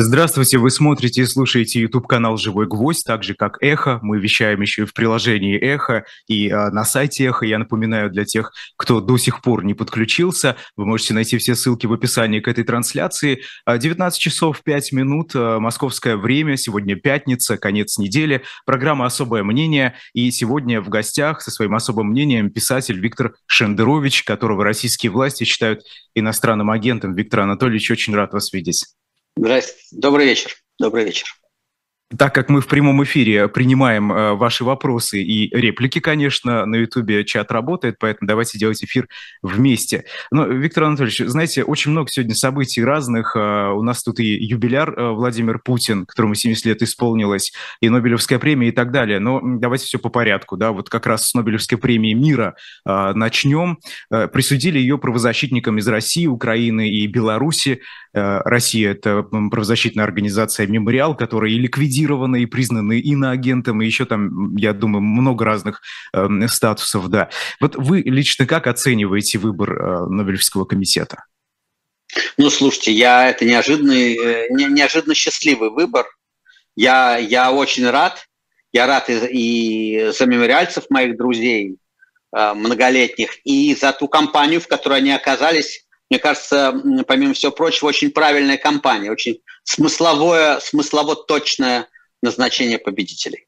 Здравствуйте, вы смотрите и слушаете YouTube-канал «Живой гвоздь», так же как «Эхо». Мы вещаем еще и в приложении «Эхо» и а, на сайте «Эхо». Я напоминаю для тех, кто до сих пор не подключился, вы можете найти все ссылки в описании к этой трансляции. 19 часов 5 минут, а, московское время, сегодня пятница, конец недели, программа «Особое мнение». И сегодня в гостях со своим особым мнением писатель Виктор Шендерович, которого российские власти считают иностранным агентом. Виктор Анатольевич, очень рад вас видеть. Здравствуйте. Добрый вечер. Добрый вечер. Так как мы в прямом эфире принимаем э, ваши вопросы и реплики, конечно, на Ютубе чат работает, поэтому давайте делать эфир вместе. Но, Виктор Анатольевич, знаете, очень много сегодня событий разных. Э, у нас тут и юбиляр э, Владимир Путин, которому 70 лет исполнилось, и Нобелевская премия и так далее. Но давайте все по порядку. Да? Вот как раз с Нобелевской премии мира э, начнем. Э, присудили ее правозащитникам из России, Украины и Беларуси. Э, Россия – это правозащитная организация «Мемориал», которая и ликвидирована, и признана иноагентом, и еще там, я думаю, много разных э, статусов, да. Вот вы лично как оцениваете выбор э, Нобелевского комитета? Ну, слушайте, я это неожиданный, э, не, неожиданно счастливый выбор. Я, я очень рад. Я рад и, и за мемориальцев моих друзей э, многолетних, и за ту компанию, в которой они оказались мне кажется, помимо всего прочего, очень правильная кампания, очень смысловое, смыслово точное назначение победителей.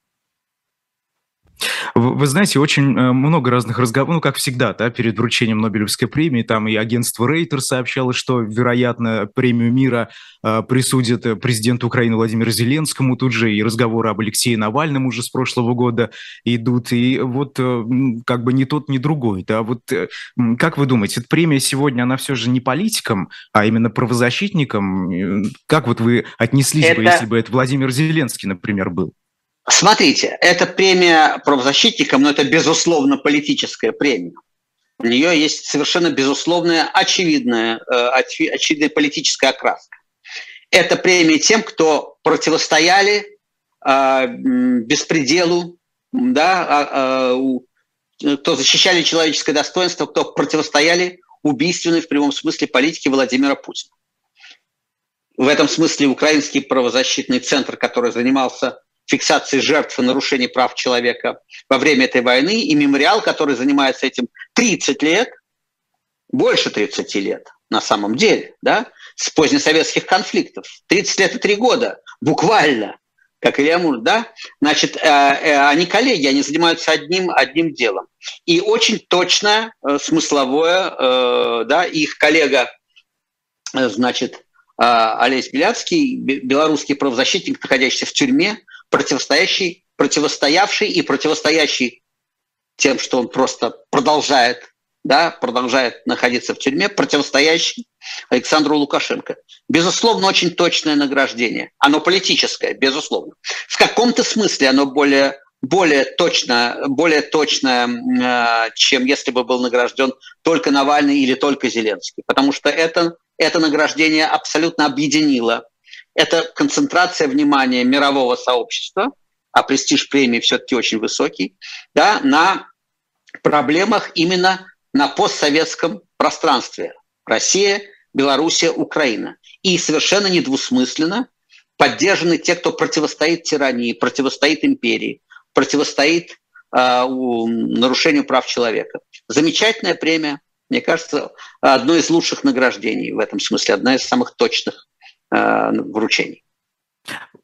Вы знаете, очень э, много разных разговоров, ну, как всегда, да, перед вручением Нобелевской премии, там и агентство Рейтер сообщало, что, вероятно, премию мира э, присудят э, президенту Украины Владимиру Зеленскому, тут же и разговоры об Алексее Навальном уже с прошлого года идут, и вот э, как бы ни тот, ни другой, да, вот э, как вы думаете, эта премия сегодня, она все же не политикам, а именно правозащитникам, как вот вы отнеслись это... бы, если бы это Владимир Зеленский, например, был? Смотрите, это премия правозащитникам, но это безусловно политическая премия. У нее есть совершенно безусловная, очевидная, э, очевидная политическая окраска. Это премия тем, кто противостояли э, беспределу, да, а, а, кто защищали человеческое достоинство, кто противостояли убийственной в прямом смысле политике Владимира Путина. В этом смысле украинский правозащитный центр, который занимался фиксации жертв и нарушений прав человека во время этой войны, и мемориал, который занимается этим 30 лет, больше 30 лет на самом деле, да, с позднесоветских конфликтов. 30 лет и 3 года, буквально, как Илья Мур, да, значит, э, э, они коллеги, они занимаются одним, одним делом. И очень точно э, смысловое, э, да, их коллега, значит, Олесь Беляцкий, белорусский правозащитник, находящийся в тюрьме, противостоящий, противостоявший и противостоящий тем, что он просто продолжает, да, продолжает находиться в тюрьме, противостоящий Александру Лукашенко. Безусловно, очень точное награждение. Оно политическое, безусловно. В каком-то смысле оно более более точно, более точно, э, чем если бы был награжден только Навальный или только Зеленский. Потому что это, это награждение абсолютно объединило это концентрация внимания мирового сообщества, а престиж премии все-таки очень высокий, да, на проблемах именно на постсоветском пространстве. Россия, Белоруссия, Украина. И совершенно недвусмысленно поддержаны те, кто противостоит тирании, противостоит империи, противостоит э, нарушению прав человека. Замечательная премия, мне кажется, одно из лучших награждений в этом смысле, одна из самых точных вручений.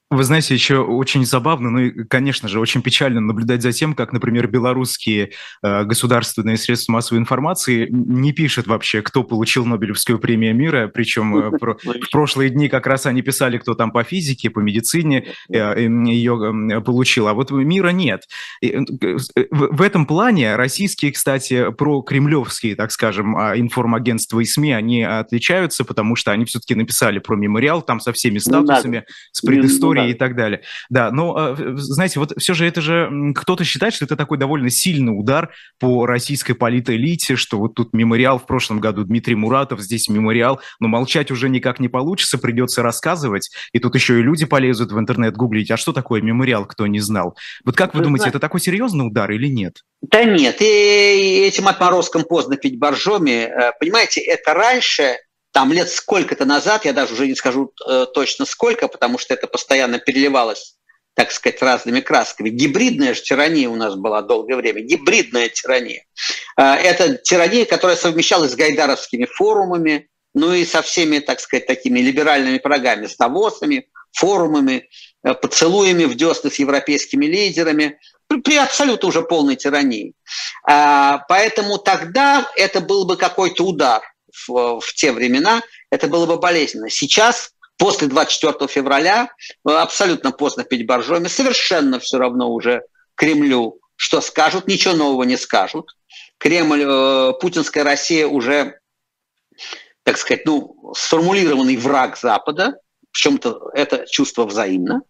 Вы знаете, еще очень забавно, ну и, конечно же, очень печально наблюдать за тем, как, например, белорусские э, государственные средства массовой информации не пишут вообще, кто получил Нобелевскую премию мира, причем э, про, в прошлые дни как раз они писали, кто там по физике, по медицине э, ее получил, а вот мира нет. И, э, в, в этом плане российские, кстати, про кремлевские, так скажем, а, информагентства и СМИ, они отличаются, потому что они все-таки написали про мемориал, там со всеми ну статусами, с предысторией, истории и так далее. Да, но, а, знаете, вот все же это же кто-то считает, что это такой довольно сильный удар по российской политэлите, что вот тут мемориал в прошлом году Дмитрий Муратов, здесь мемориал, но молчать уже никак не получится, придется рассказывать, и тут еще и люди полезут в интернет гуглить, а что такое мемориал, кто не знал. Вот как вы, вы думаете, знаете, это такой серьезный удар или нет? Да нет, и этим отморозкам поздно пить боржоми. Э, понимаете, это раньше там лет сколько-то назад, я даже уже не скажу э, точно сколько, потому что это постоянно переливалось, так сказать, разными красками. Гибридная же тирания у нас была долгое время, гибридная тирания. Э, это тирания, которая совмещалась с гайдаровскими форумами, ну и со всеми, так сказать, такими либеральными программами, с Давосами, форумами, э, поцелуями в десны с европейскими лидерами, при, при абсолютно уже полной тирании. А, поэтому тогда это был бы какой-то удар в, в те времена, это было бы болезненно. Сейчас, после 24 февраля, э, абсолютно поздно пить боржоми, совершенно все равно уже Кремлю, что скажут, ничего нового не скажут. Кремль, э, путинская Россия уже так сказать, ну, сформулированный враг Запада, в чем-то это чувство взаимно,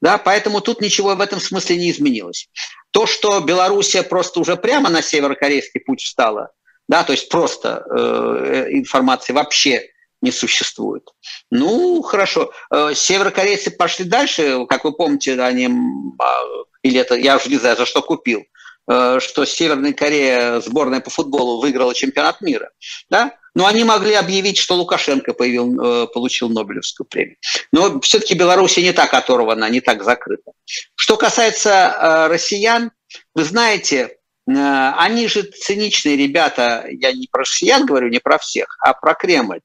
да, поэтому тут ничего в этом смысле не изменилось. То, что Белоруссия просто уже прямо на северокорейский путь встала, да, то есть просто э, информации вообще не существует. Ну, хорошо. Э, северокорейцы пошли дальше, как вы помните, они, а, или это, я уже не знаю, за что купил, э, что Северная Корея, сборная по футболу, выиграла чемпионат мира. Да? Но они могли объявить, что Лукашенко появил, э, получил Нобелевскую премию. Но все-таки Беларусь не та, оторвана, не так закрыта. Что касается э, россиян, вы знаете, э, они же циничные ребята, я не про россиян говорю, не про всех, а про Кремль.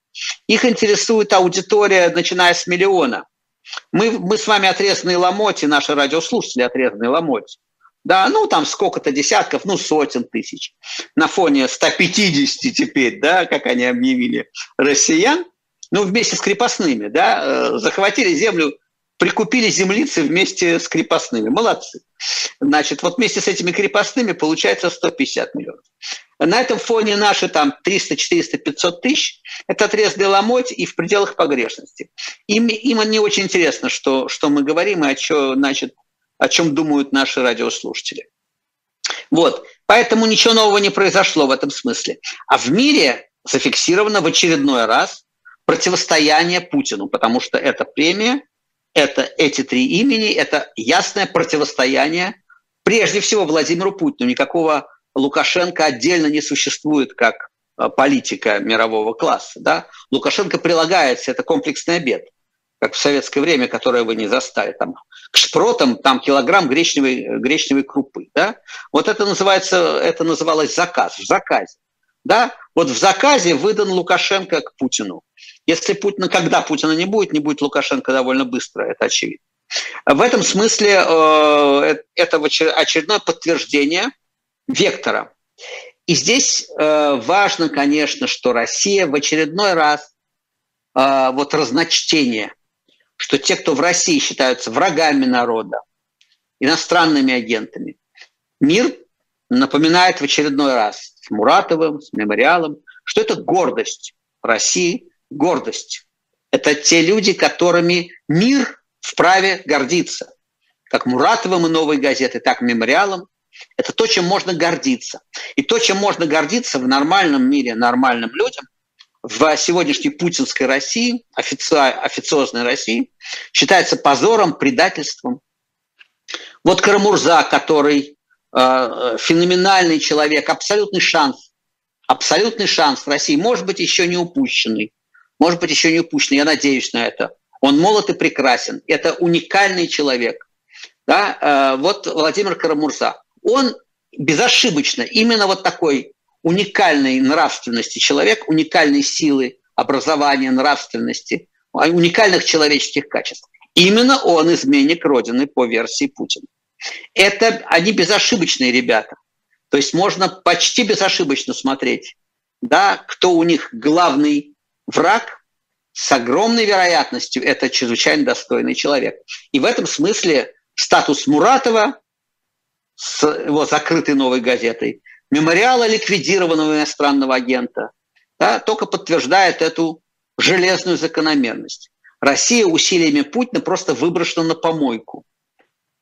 Их интересует аудитория, начиная с миллиона. Мы, мы с вами отрезанные ломоти, наши радиослушатели отрезанные ломоти да, ну там сколько-то десятков, ну сотен тысяч. На фоне 150 теперь, да, как они объявили, россиян, ну вместе с крепостными, да, э, захватили землю, прикупили землицы вместе с крепостными. Молодцы. Значит, вот вместе с этими крепостными получается 150 миллионов. На этом фоне наши там 300, 400, 500 тысяч – это отрезанный ломоть и в пределах погрешности. Им, им не очень интересно, что, что мы говорим и о чем, значит, о чем думают наши радиослушатели. Вот, поэтому ничего нового не произошло в этом смысле. А в мире зафиксировано в очередной раз противостояние Путину, потому что эта премия, это эти три имени, это ясное противостояние прежде всего Владимиру Путину. Никакого Лукашенко отдельно не существует как э, политика мирового класса. Да? Лукашенко прилагается, это комплексный обед как в советское время, которое вы не застали, там, к шпротам там килограмм гречневой, гречневой крупы. Да? Вот это называется, это называлось заказ, в заказе. Да? Вот в заказе выдан Лукашенко к Путину. Если Путина, когда Путина не будет, не будет Лукашенко довольно быстро, это очевидно. В этом смысле э, это очередное подтверждение вектора. И здесь э, важно, конечно, что Россия в очередной раз э, вот разночтение что те, кто в России считаются врагами народа, иностранными агентами, мир напоминает в очередной раз с Муратовым, с мемориалом, что это гордость России, гордость. Это те люди, которыми мир вправе гордиться. Как Муратовым и «Новой газетой», так мемориалом. Это то, чем можно гордиться. И то, чем можно гордиться в нормальном мире нормальным людям – в сегодняшней путинской России, офици... официозной России, считается позором, предательством. Вот Карамурза, который э, феноменальный человек, абсолютный шанс, абсолютный шанс России, может быть, еще не упущенный, может быть, еще не упущенный, я надеюсь на это. Он молод и прекрасен, это уникальный человек. Да? Э, вот Владимир Карамурза, он безошибочно именно вот такой уникальной нравственности человек, уникальной силы образования, нравственности, уникальных человеческих качеств. Именно он изменник Родины по версии Путина. Это они безошибочные ребята. То есть можно почти безошибочно смотреть, да, кто у них главный враг, с огромной вероятностью это чрезвычайно достойный человек. И в этом смысле статус Муратова с его закрытой новой газетой мемориала ликвидированного иностранного агента, да, только подтверждает эту железную закономерность. Россия усилиями Путина просто выброшена на помойку.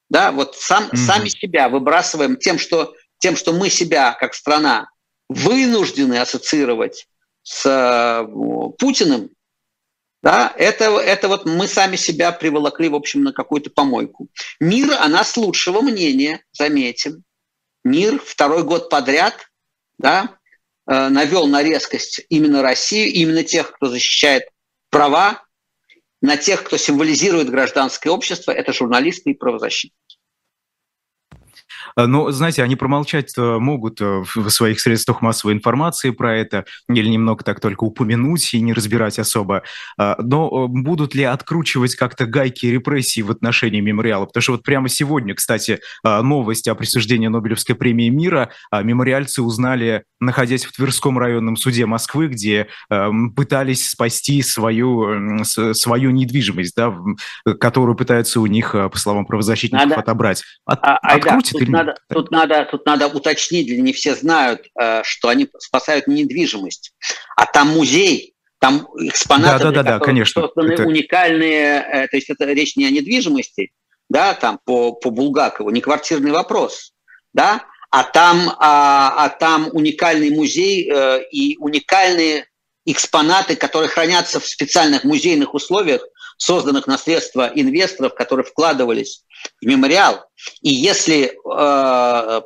Да, вот сам, mm-hmm. сами себя выбрасываем тем что, тем, что мы себя, как страна, вынуждены ассоциировать с э, Путиным, да, это, это вот мы сами себя приволокли, в общем, на какую-то помойку. Мир о нас лучшего мнения, заметим мир второй год подряд, да, э, навел на резкость именно Россию, именно тех, кто защищает права, на тех, кто символизирует гражданское общество, это журналисты и правозащитники. А, но, знаете, они промолчать могут э, в своих средствах массовой информации про это, или немного так только упомянуть и не разбирать особо. А, но э, будут ли откручивать как-то гайки репрессий в отношении мемориала? Потому что вот прямо сегодня, кстати, а, новость о присуждении Нобелевской премии мира мемориальцы узнали, находясь в Тверском районном суде Москвы, где пытались спасти свою, свою недвижимость, да, которую пытаются у них, по словам правозащитников, надо, отобрать. От, а, открутит да, или нет? Надо, тут, надо, тут надо уточнить, не все знают, э, что они спасают недвижимость. А там музей, там экспонаты, да, да, да, да, конечно. созданы это... уникальные, э, то есть это речь не о недвижимости, да, там по, по Булгакову, не квартирный вопрос, да, а там, а, а там уникальный музей э, и уникальные экспонаты, которые хранятся в специальных музейных условиях, созданных на средства инвесторов, которые вкладывались в мемориал. И если э,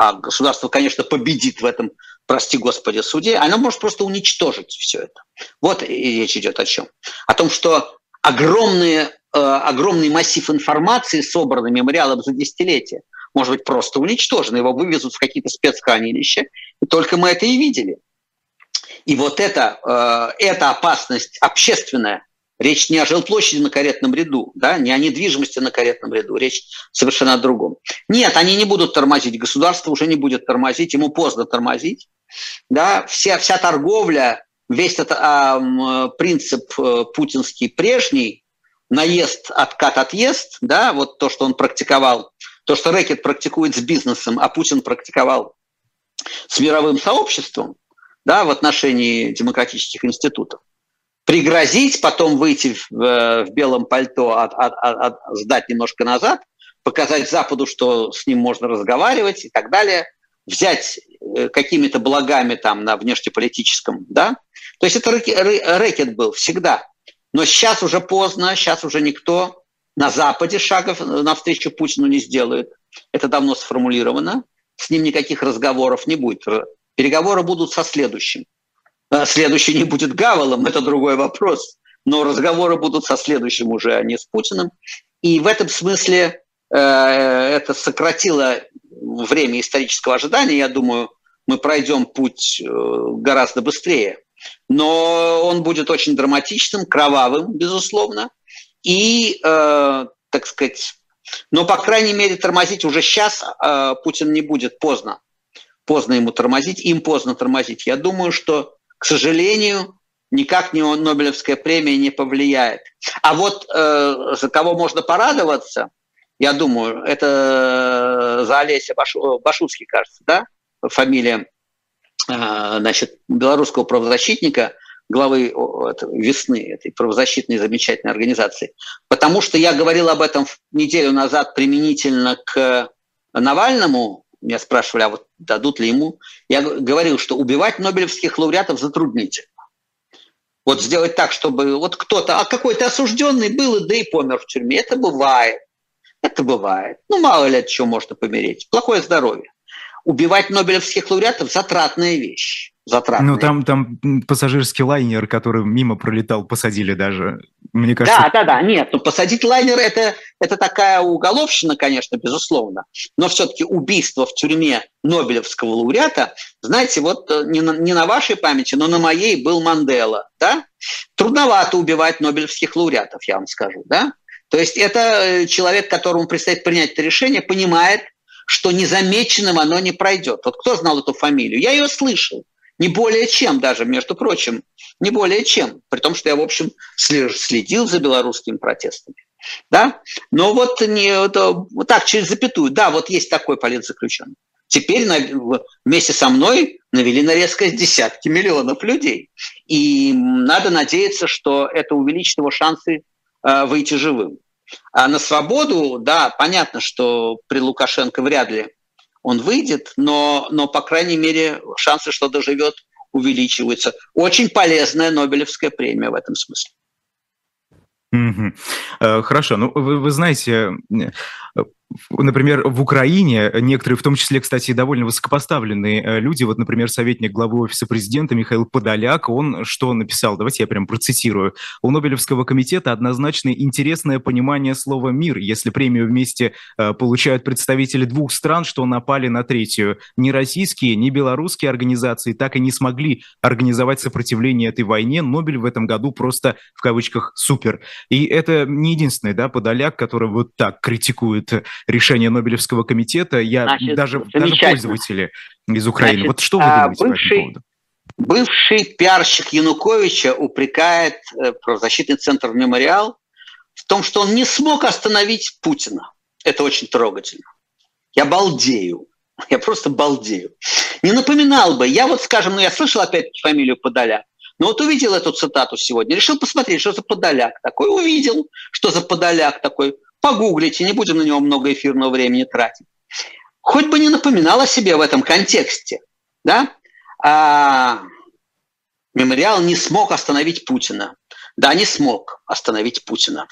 а государство, конечно, победит в этом, прости господи, суде, оно может просто уничтожить все это. Вот и речь идет о чем. О том, что огромные, э, огромный массив информации, собранный мемориалом за десятилетия, может быть просто уничтожен, его вывезут в какие-то спецхранилища, и только мы это и видели. И вот это, э, эта опасность общественная, Речь не о жилплощади на каретном ряду, да, не о недвижимости на каретном ряду, речь совершенно о другом. Нет, они не будут тормозить, государство уже не будет тормозить, ему поздно тормозить. Да, вся, вся торговля, весь этот а, принцип а, путинский прежний, наезд, откат, отъезд, да, вот то, что он практиковал, то, что Рэкет практикует с бизнесом, а Путин практиковал с мировым сообществом, да, в отношении демократических институтов пригрозить, потом выйти в, э, в белом пальто, от, от, от, сдать немножко назад, показать Западу, что с ним можно разговаривать и так далее, взять э, какими-то благами там на внешнеполитическом, да. То есть это рэкет был всегда. Но сейчас уже поздно, сейчас уже никто на Западе шагов навстречу Путину не сделает. Это давно сформулировано. С ним никаких разговоров не будет. Переговоры будут со следующим. А следующий не будет Гавелом, это другой вопрос. Но разговоры будут со следующим уже, а не с Путиным. И в этом смысле э, это сократило время исторического ожидания. Я думаю, мы пройдем путь э, гораздо быстрее. Но он будет очень драматичным, кровавым, безусловно. И, э, так сказать, но, по крайней мере, тормозить уже сейчас э, Путин не будет поздно. Поздно ему тормозить, им поздно тормозить. Я думаю, что к сожалению, никак не Нобелевская премия не повлияет. А вот э, за кого можно порадоваться, я думаю, это за Олеся Башу, Башутский, кажется, да, фамилия э, значит, белорусского правозащитника, главы «Весны», этой правозащитной замечательной организации. Потому что я говорил об этом неделю назад применительно к Навальному, меня спрашивали, а вот дадут ли ему. Я говорил, что убивать нобелевских лауреатов затруднительно. Вот сделать так, чтобы вот кто-то, а какой-то осужденный был, да и помер в тюрьме. Это бывает. Это бывает. Ну, мало ли от чего можно помереть. Плохое здоровье. Убивать нобелевских лауреатов – затратная вещь затратные. Ну, там, там пассажирский лайнер, который мимо пролетал, посадили даже. Мне кажется... Да, да, да, нет, ну посадить лайнер это, это такая уголовщина, конечно, безусловно, но все-таки убийство в тюрьме Нобелевского лауреата, знаете, вот э, не на, не на вашей памяти, но на моей был Мандела, да? Трудновато убивать Нобелевских лауреатов, я вам скажу, да? То есть это э, человек, которому предстоит принять это решение, понимает, что незамеченным оно не пройдет. Вот кто знал эту фамилию? Я ее слышал. Не более чем даже, между прочим, не более чем. При том, что я, в общем, следил за белорусскими протестами. Да? Но вот, не, это, вот так, через запятую. Да, вот есть такой политзаключенный. Теперь вместе со мной навели на резкость десятки миллионов людей. И надо надеяться, что это увеличит его шансы э, выйти живым. А на свободу, да, понятно, что при Лукашенко вряд ли он выйдет, но, но по крайней мере, шансы, что доживет, увеличиваются. Очень полезная Нобелевская премия в этом смысле. Угу. Хорошо, ну вы, вы знаете, например, в Украине некоторые, в том числе, кстати, довольно высокопоставленные э, люди, вот, например, советник главы Офиса президента Михаил Подоляк, он что написал? Давайте я прям процитирую. У Нобелевского комитета однозначно интересное понимание слова «мир». Если премию вместе э, получают представители двух стран, что напали на третью. Ни российские, ни белорусские организации так и не смогли организовать сопротивление этой войне. Нобель в этом году просто, в кавычках, супер. И это не единственный, да, Подоляк, который вот так критикует решение Нобелевского комитета. Я Значит, даже, даже пользователи из Украины. Значит, вот что вы а, думаете бывший, по этому поводу? Бывший пиарщик Януковича упрекает э, правозащитный центр «Мемориал» в том, что он не смог остановить Путина. Это очень трогательно. Я балдею. Я просто балдею. Не напоминал бы. Я вот, скажем, ну я слышал опять фамилию Подоляк. Но вот увидел эту цитату сегодня, решил посмотреть, что за Подоляк такой. Увидел, что за Подоляк такой. Погуглите, не будем на него много эфирного времени тратить. Хоть бы не напоминал о себе в этом контексте. Да? А мемориал не смог остановить Путина. Да, не смог остановить Путина.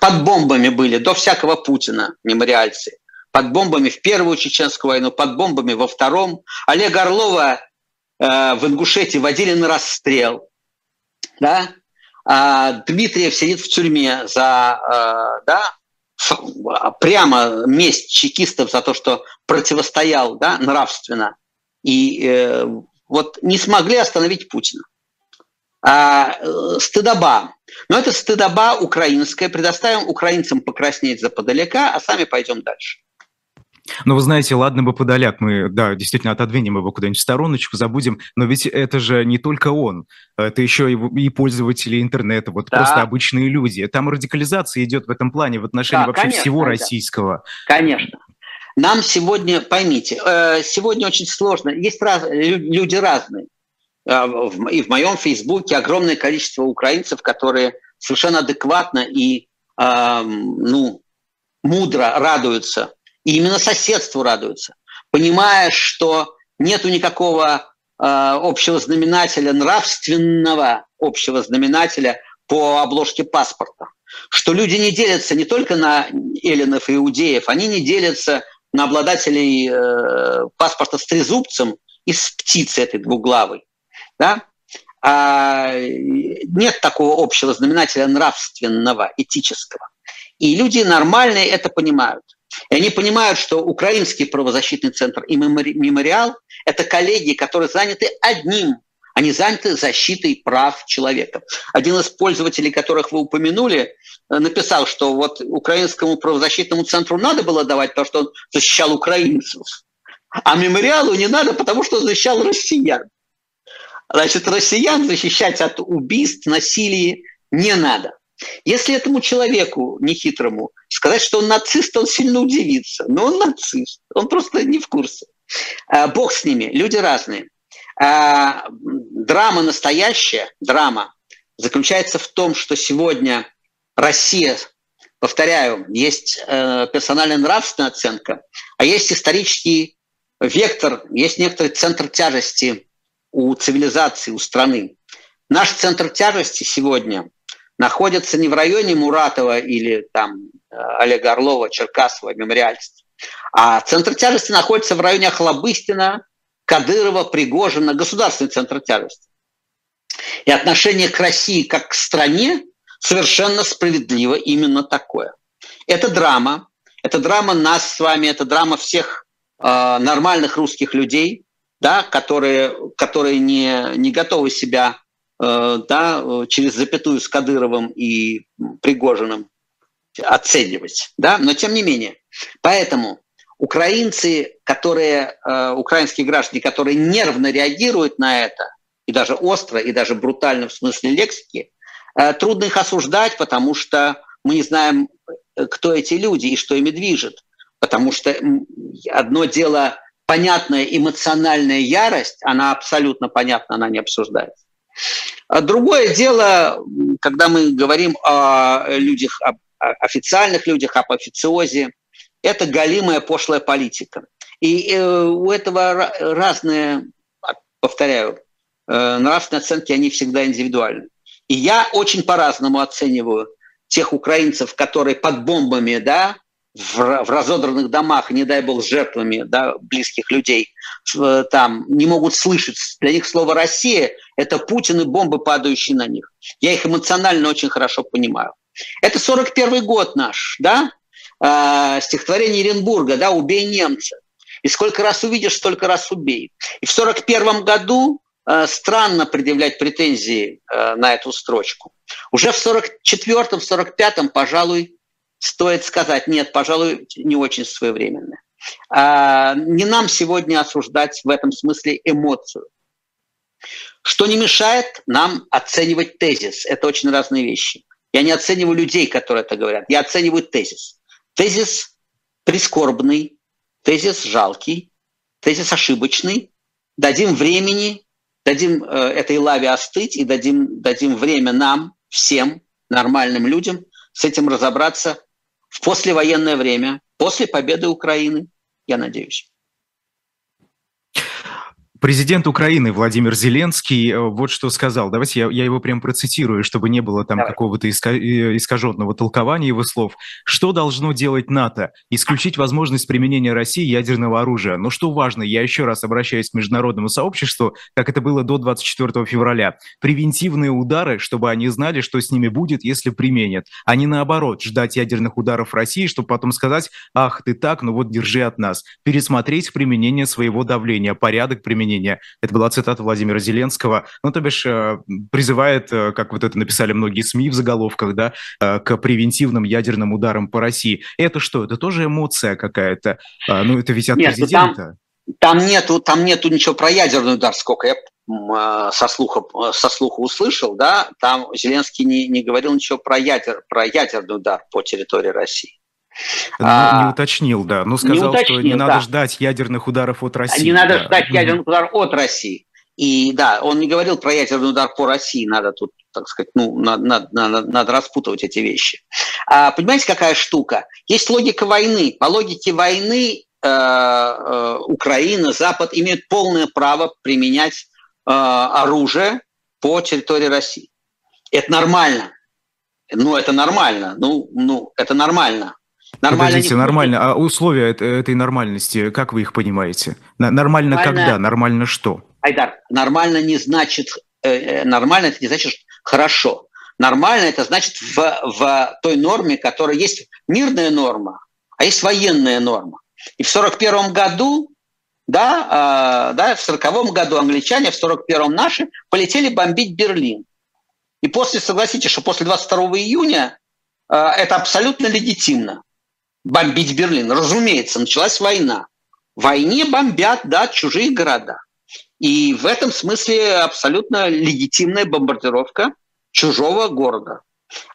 Под бомбами были до всякого Путина мемориальцы. Под бомбами в первую чеченскую войну, под бомбами во втором. Олега Орлова э, в Ингушетии водили на расстрел. Да? А Дмитриев сидит в тюрьме за э, да, прямо месть чекистов за то, что противостоял да, нравственно. И э, вот не смогли остановить Путина. А, э, стыдоба. Но это стыдоба украинская. Предоставим украинцам покраснеть за подалека, а сами пойдем дальше. Но вы знаете, ладно бы Подоляк, мы, да, действительно отодвинем его куда-нибудь в стороночку, забудем, но ведь это же не только он, это еще и, и пользователи интернета, вот да. просто обычные люди. Там радикализация идет в этом плане в отношении да, вообще конечно, всего да. российского. Конечно. Нам сегодня, поймите, э, сегодня очень сложно, есть раз, люди разные. Э, и в моем фейсбуке огромное количество украинцев, которые совершенно адекватно и ну, мудро радуются и именно соседству радуются, понимая, что нету никакого э, общего знаменателя, нравственного общего знаменателя по обложке паспорта. Что люди не делятся не только на эллинов и иудеев, они не делятся на обладателей э, паспорта с трезубцем и с птицей этой двуглавой. Да? А нет такого общего знаменателя нравственного, этического. И люди нормальные это понимают. И они понимают, что Украинский правозащитный центр и мемориал – это коллеги, которые заняты одним они заняты защитой прав человека. Один из пользователей, которых вы упомянули, э, написал, что вот украинскому правозащитному центру надо было давать, потому что он защищал украинцев, а мемориалу не надо, потому что он защищал россиян. Значит, россиян защищать от убийств, насилия не надо. Если этому человеку нехитрому сказать, что он нацист, он сильно удивится. Но он нацист, он просто не в курсе. А, бог с ними, люди разные. А, драма настоящая, драма, заключается в том, что сегодня Россия, повторяю, есть э, персональная нравственная оценка, а есть исторический вектор, есть некоторый центр тяжести у цивилизации, у страны. Наш центр тяжести сегодня находится не в районе Муратова или там э, Олега Орлова, Черкасова, Мемориальства, а центр тяжести находится в районе Охлобыстина, Кадырова, Пригожина, государственный центр тяжести. И отношение к России как к стране совершенно справедливо именно такое. Это драма, это драма нас с вами, это драма всех э, нормальных русских людей, да, которые, которые не, не готовы себя да, через запятую с Кадыровым и Пригожиным оценивать. Да? Но тем не менее. Поэтому украинцы, которые, э, украинские граждане, которые нервно реагируют на это, и даже остро, и даже брутально в смысле лексики, э, трудно их осуждать, потому что мы не знаем, кто эти люди и что ими движет. Потому что одно дело понятная эмоциональная ярость, она абсолютно понятна, она не обсуждается. А другое дело, когда мы говорим о людях, о официальных людях, об официозе, это галимая пошлая политика. И э, у этого разные, повторяю, э, нравственные оценки, они всегда индивидуальны. И я очень по-разному оцениваю тех украинцев, которые под бомбами, да, в, в разодранных домах, не дай бог, жертвами да, близких людей, э, там не могут слышать. Для них слово «Россия» – это Путин и бомбы, падающие на них. Я их эмоционально очень хорошо понимаю. Это 41 год наш, да? Э, стихотворение Оренбурга, да, «Убей немца». И сколько раз увидишь, столько раз убей. И в 41 году э, странно предъявлять претензии э, на эту строчку. Уже в 44-м, 45-м, пожалуй, стоит сказать, нет, пожалуй, не очень своевременно. А, не нам сегодня осуждать в этом смысле эмоцию. Что не мешает нам оценивать тезис. Это очень разные вещи. Я не оцениваю людей, которые это говорят. Я оцениваю тезис. Тезис прискорбный, тезис жалкий, тезис ошибочный. Дадим времени, дадим э, этой лаве остыть и дадим, дадим время нам, всем нормальным людям с этим разобраться в послевоенное время, после победы Украины, я надеюсь. Президент Украины Владимир Зеленский э, вот что сказал. Давайте я, я его прям процитирую, чтобы не было там какого-то иска, э, искаженного толкования его слов. Что должно делать НАТО? Исключить возможность применения России ядерного оружия. Но что важно, я еще раз обращаюсь к международному сообществу, как это было до 24 февраля. Превентивные удары, чтобы они знали, что с ними будет, если применят. А не наоборот, ждать ядерных ударов России, чтобы потом сказать, ах, ты так, ну вот держи от нас. Пересмотреть применение своего давления, порядок применения применения. Это была цитата Владимира Зеленского. Ну, то бишь, э, призывает, э, как вот это написали многие СМИ в заголовках, да, э, к превентивным ядерным ударам по России. Это что? Это тоже эмоция какая-то? А, ну, это ведь от Нет, ну, президента. Там, там, нету, там нету ничего про ядерный удар, сколько я со слуха, со слуха услышал, да, там Зеленский не, не говорил ничего про, ядер, про ядерный удар по территории России. Ну, а, не уточнил, да. Но сказал, не уточнил, что не надо да. ждать ядерных ударов от России. Не надо да. ждать ядерных ударов от России. И да, он не говорил про ядерный удар по России, надо тут, так сказать, ну, надо, надо, надо, надо распутывать эти вещи. А, понимаете, какая штука? Есть логика войны. По логике войны э, э, Украина, Запад имеют полное право применять э, оружие по территории России. Это нормально. Ну, это нормально. Ну, ну, это нормально. Нормально Подождите, нормально. А условия этой нормальности, как вы их понимаете? Нормально, нормально когда? Нормально что? Айдар, нормально не значит, э, э, нормально это не значит хорошо. Нормально это значит в, в той норме, которая есть мирная норма, а есть военная норма. И в 1941 году, да, э, да, в 1940 году англичане, в 1941 наши полетели бомбить Берлин. И после, согласитесь, что после 22 июня э, это абсолютно легитимно бомбить Берлин. Разумеется, началась война. В войне бомбят, да, чужие города. И в этом смысле абсолютно легитимная бомбардировка чужого города.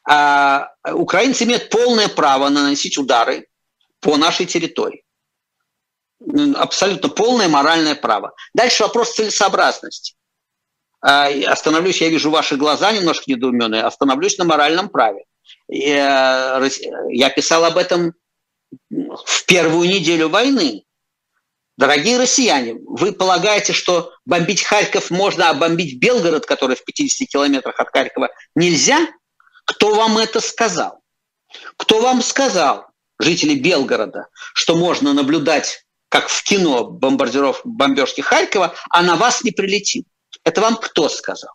А украинцы имеют полное право наносить удары по нашей территории. Абсолютно полное моральное право. Дальше вопрос целесообразности. А, остановлюсь, я вижу ваши глаза немножко недоуменные, остановлюсь на моральном праве. Я писал об этом в первую неделю войны. Дорогие россияне, вы полагаете, что бомбить Харьков можно, а бомбить Белгород, который в 50 километрах от Харькова, нельзя? Кто вам это сказал? Кто вам сказал, жители Белгорода, что можно наблюдать, как в кино, бомбардировки, бомбежки Харькова, а на вас не прилетит? Это вам кто сказал?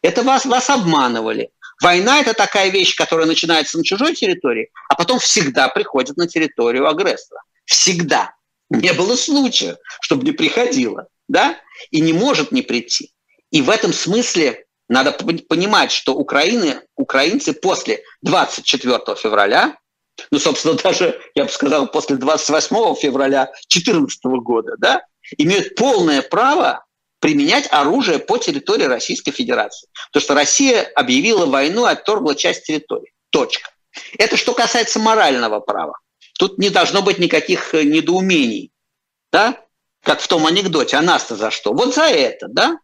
Это вас, вас обманывали. Война – это такая вещь, которая начинается на чужой территории, а потом всегда приходит на территорию агрессора. Всегда. Не было случая, чтобы не приходило, да? И не может не прийти. И в этом смысле надо понимать, что Украины, украинцы после 24 февраля, ну, собственно, даже, я бы сказал, после 28 февраля 2014 года, да, имеют полное право применять оружие по территории Российской Федерации. Потому что Россия объявила войну и отторгла часть территории. Точка. Это что касается морального права. Тут не должно быть никаких э, недоумений. Да? Как в том анекдоте, а нас-то за что? Вот за это, да?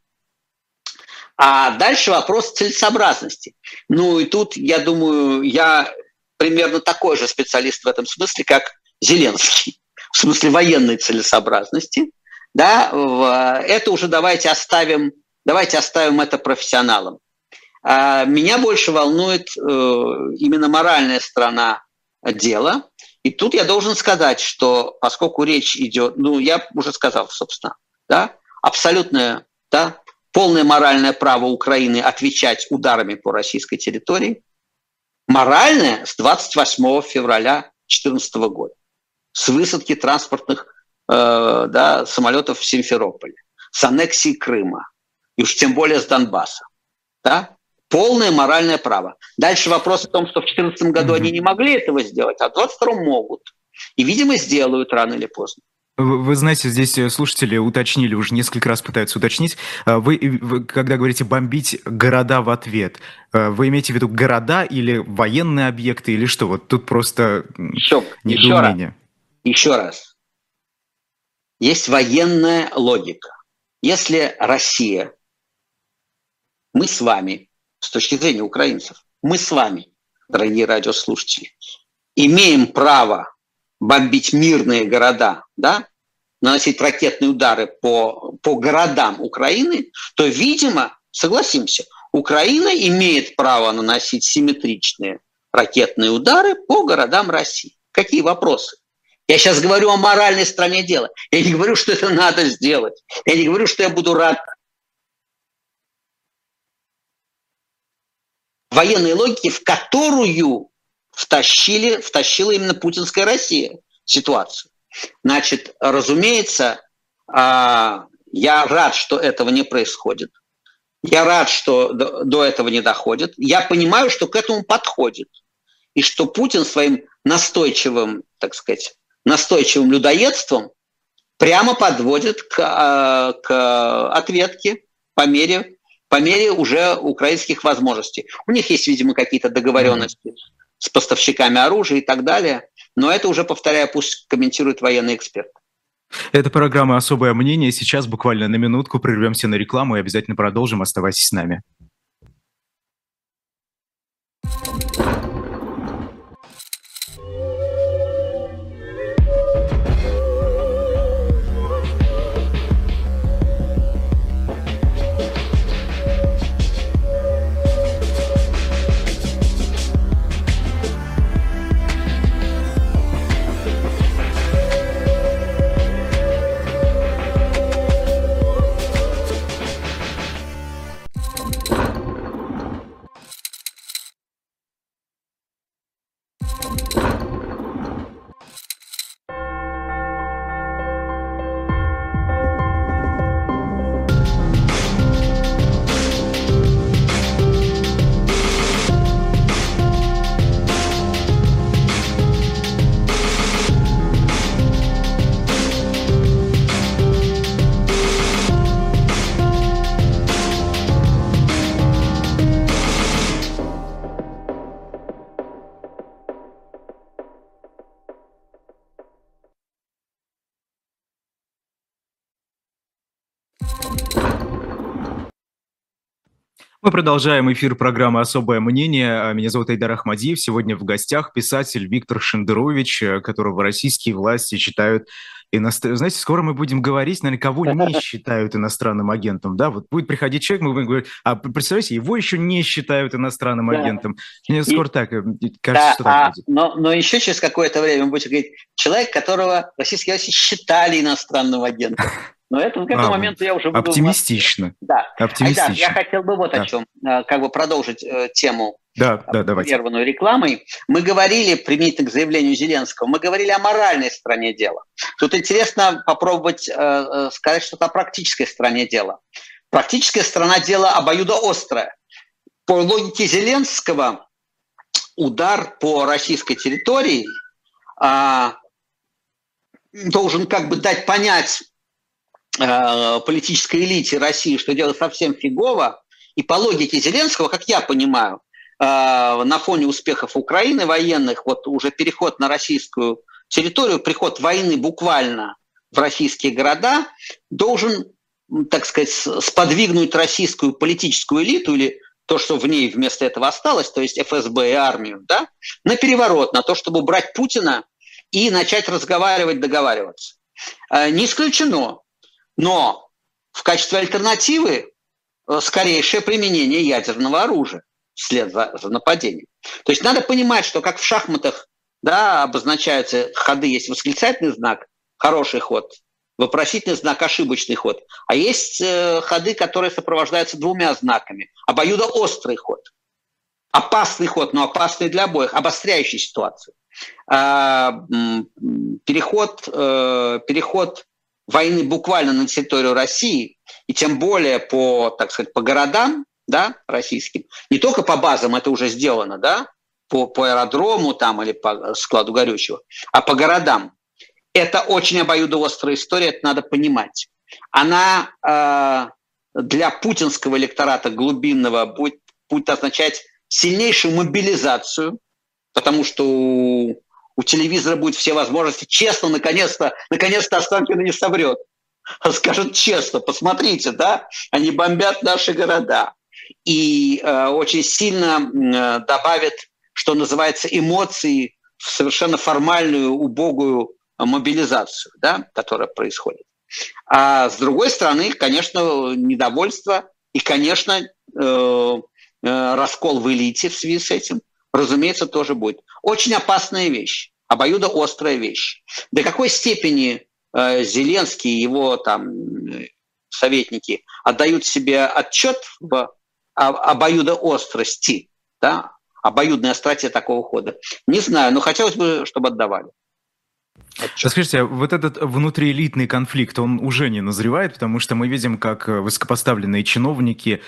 А дальше вопрос целесообразности. Ну и тут, я думаю, я примерно такой же специалист в этом смысле, как Зеленский. В смысле военной целесообразности – да, это уже давайте оставим, давайте оставим это профессионалам. А меня больше волнует э, именно моральная сторона дела. И тут я должен сказать, что поскольку речь идет, ну, я уже сказал, собственно, да, абсолютное, да, полное моральное право Украины отвечать ударами по российской территории, моральное с 28 февраля 2014 года, с высадки транспортных э, да, самолетов в Симферополе, с аннексии Крыма, и уж тем более с Донбасса. Да? Полное моральное право. Дальше вопрос о том, что в 2014 году mm-hmm. они не могли этого сделать, а в 2022 могут. И, видимо, сделают рано или поздно. Вы знаете, здесь э, слушатели уточнили, уже несколько раз пытаются уточнить. А вы, вы когда говорите бомбить города в ответ, э, вы имеете в виду города или военные объекты, или что? Вот тут просто еще, недоумение. Еще раз. Еще раз. Есть военная логика. Если Россия, мы с вами, с точки зрения украинцев, мы с вами, дорогие радиослушатели, имеем право бомбить мирные города, да, наносить ракетные удары по, по городам Украины, то, видимо, согласимся, Украина имеет право наносить симметричные ракетные удары по городам России. Какие вопросы? Я сейчас говорю о моральной стороне дела. Я не говорю, что это надо сделать. Я не говорю, что я буду рад военной логике, в которую втащили, втащила именно путинская Россия ситуацию. Значит, разумеется, а, я рад, что этого не происходит. Я рад, что до этого не доходит. Я понимаю, что к этому подходит. И что Путин своим настойчивым, так сказать, настойчивым людоедством прямо подводит к, а, к ответке по мере, по мере уже украинских возможностей. У них есть, видимо, какие-то договоренности mm-hmm с поставщиками оружия и так далее. Но это уже, повторяю, пусть комментирует военный эксперт. Это программа «Особое мнение». Сейчас буквально на минутку прервемся на рекламу и обязательно продолжим. Оставайтесь с нами. Мы продолжаем эфир программы «Особое мнение». Меня зовут Айдар Ахмадиев. Сегодня в гостях писатель Виктор Шендерович, э, которого российские власти считают иностранным. Знаете, скоро мы будем говорить, наверное, кого не считают иностранным агентом. Да, вот будет приходить человек, мы будем говорить, а представляете, его еще не считают иностранным да. агентом. Мне скоро так, э, кажется, да, что так а, будет. Но, но еще через какое-то время мы будем говорить, человек, которого российские власти считали иностранным агентом. Но это к этому а, моменту я уже буду... Оптимистично. Да. Оптимистично. Айдар, я хотел бы вот да. о чем, э, как бы продолжить э, тему да, да, давайте. прерванную рекламой. Мы говорили, примите к заявлению Зеленского, мы говорили о моральной стороне дела. Тут интересно попробовать э, сказать что-то о практической стороне дела. Практическая сторона дела обоюдоострая. По логике Зеленского удар по российской территории а, должен как бы дать понять Э, политической элите России, что дело совсем фигово. И по логике Зеленского, как я понимаю, э, на фоне успехов Украины военных, вот уже переход на российскую территорию, приход войны буквально в российские города, должен, так сказать, сподвигнуть российскую политическую элиту или то, что в ней вместо этого осталось, то есть ФСБ и армию, да, на переворот, на то, чтобы убрать Путина и начать разговаривать, договариваться. Э, не исключено, но в качестве альтернативы э, скорейшее применение ядерного оружия вслед за, за нападением. То есть надо понимать, что как в шахматах да, обозначаются ходы, есть восклицательный знак, хороший ход, вопросительный знак, ошибочный ход. А есть э, ходы, которые сопровождаются двумя знаками. Обоюдоострый ход. Опасный ход, но опасный для обоих, обостряющий ситуацию. А, переход, э, переход войны буквально на территорию России, и тем более по, так сказать, по городам да, российским, не только по базам, это уже сделано, да, по, по аэродрому там или по складу горючего, а по городам. Это очень обоюдоострая история, это надо понимать. Она э, для путинского электората глубинного будет, будет означать сильнейшую мобилизацию, потому что у, у телевизора будет все возможности честно, наконец-то, наконец-то Останкина не соврет. Скажет честно, посмотрите, да, они бомбят наши города. И э, очень сильно э, добавят, что называется, эмоции в совершенно формальную, убогую мобилизацию, да, которая происходит. А с другой стороны, конечно, недовольство и, конечно, э, э, раскол в элите в связи с этим, разумеется, тоже будет. Очень опасная вещь, обоюдоострая вещь. До какой степени э, Зеленский и его там советники отдают себе отчет в обоюдоострости, да, обоюдной остроте такого хода. Не знаю, но хотелось бы, чтобы отдавали. Скажите, а вот этот внутриэлитный конфликт, он уже не назревает, потому что мы видим, как высокопоставленные чиновники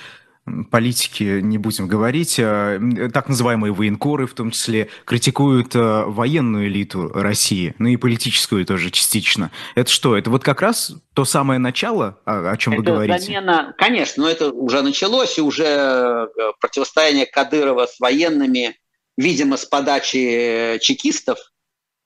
политики, не будем говорить, а, так называемые военкоры в том числе, критикуют а, военную элиту России, ну и политическую тоже частично. Это что, это вот как раз то самое начало, о, чем это вы говорите? Замена, конечно, но это уже началось, и уже э, противостояние Кадырова с военными, видимо, с подачи чекистов,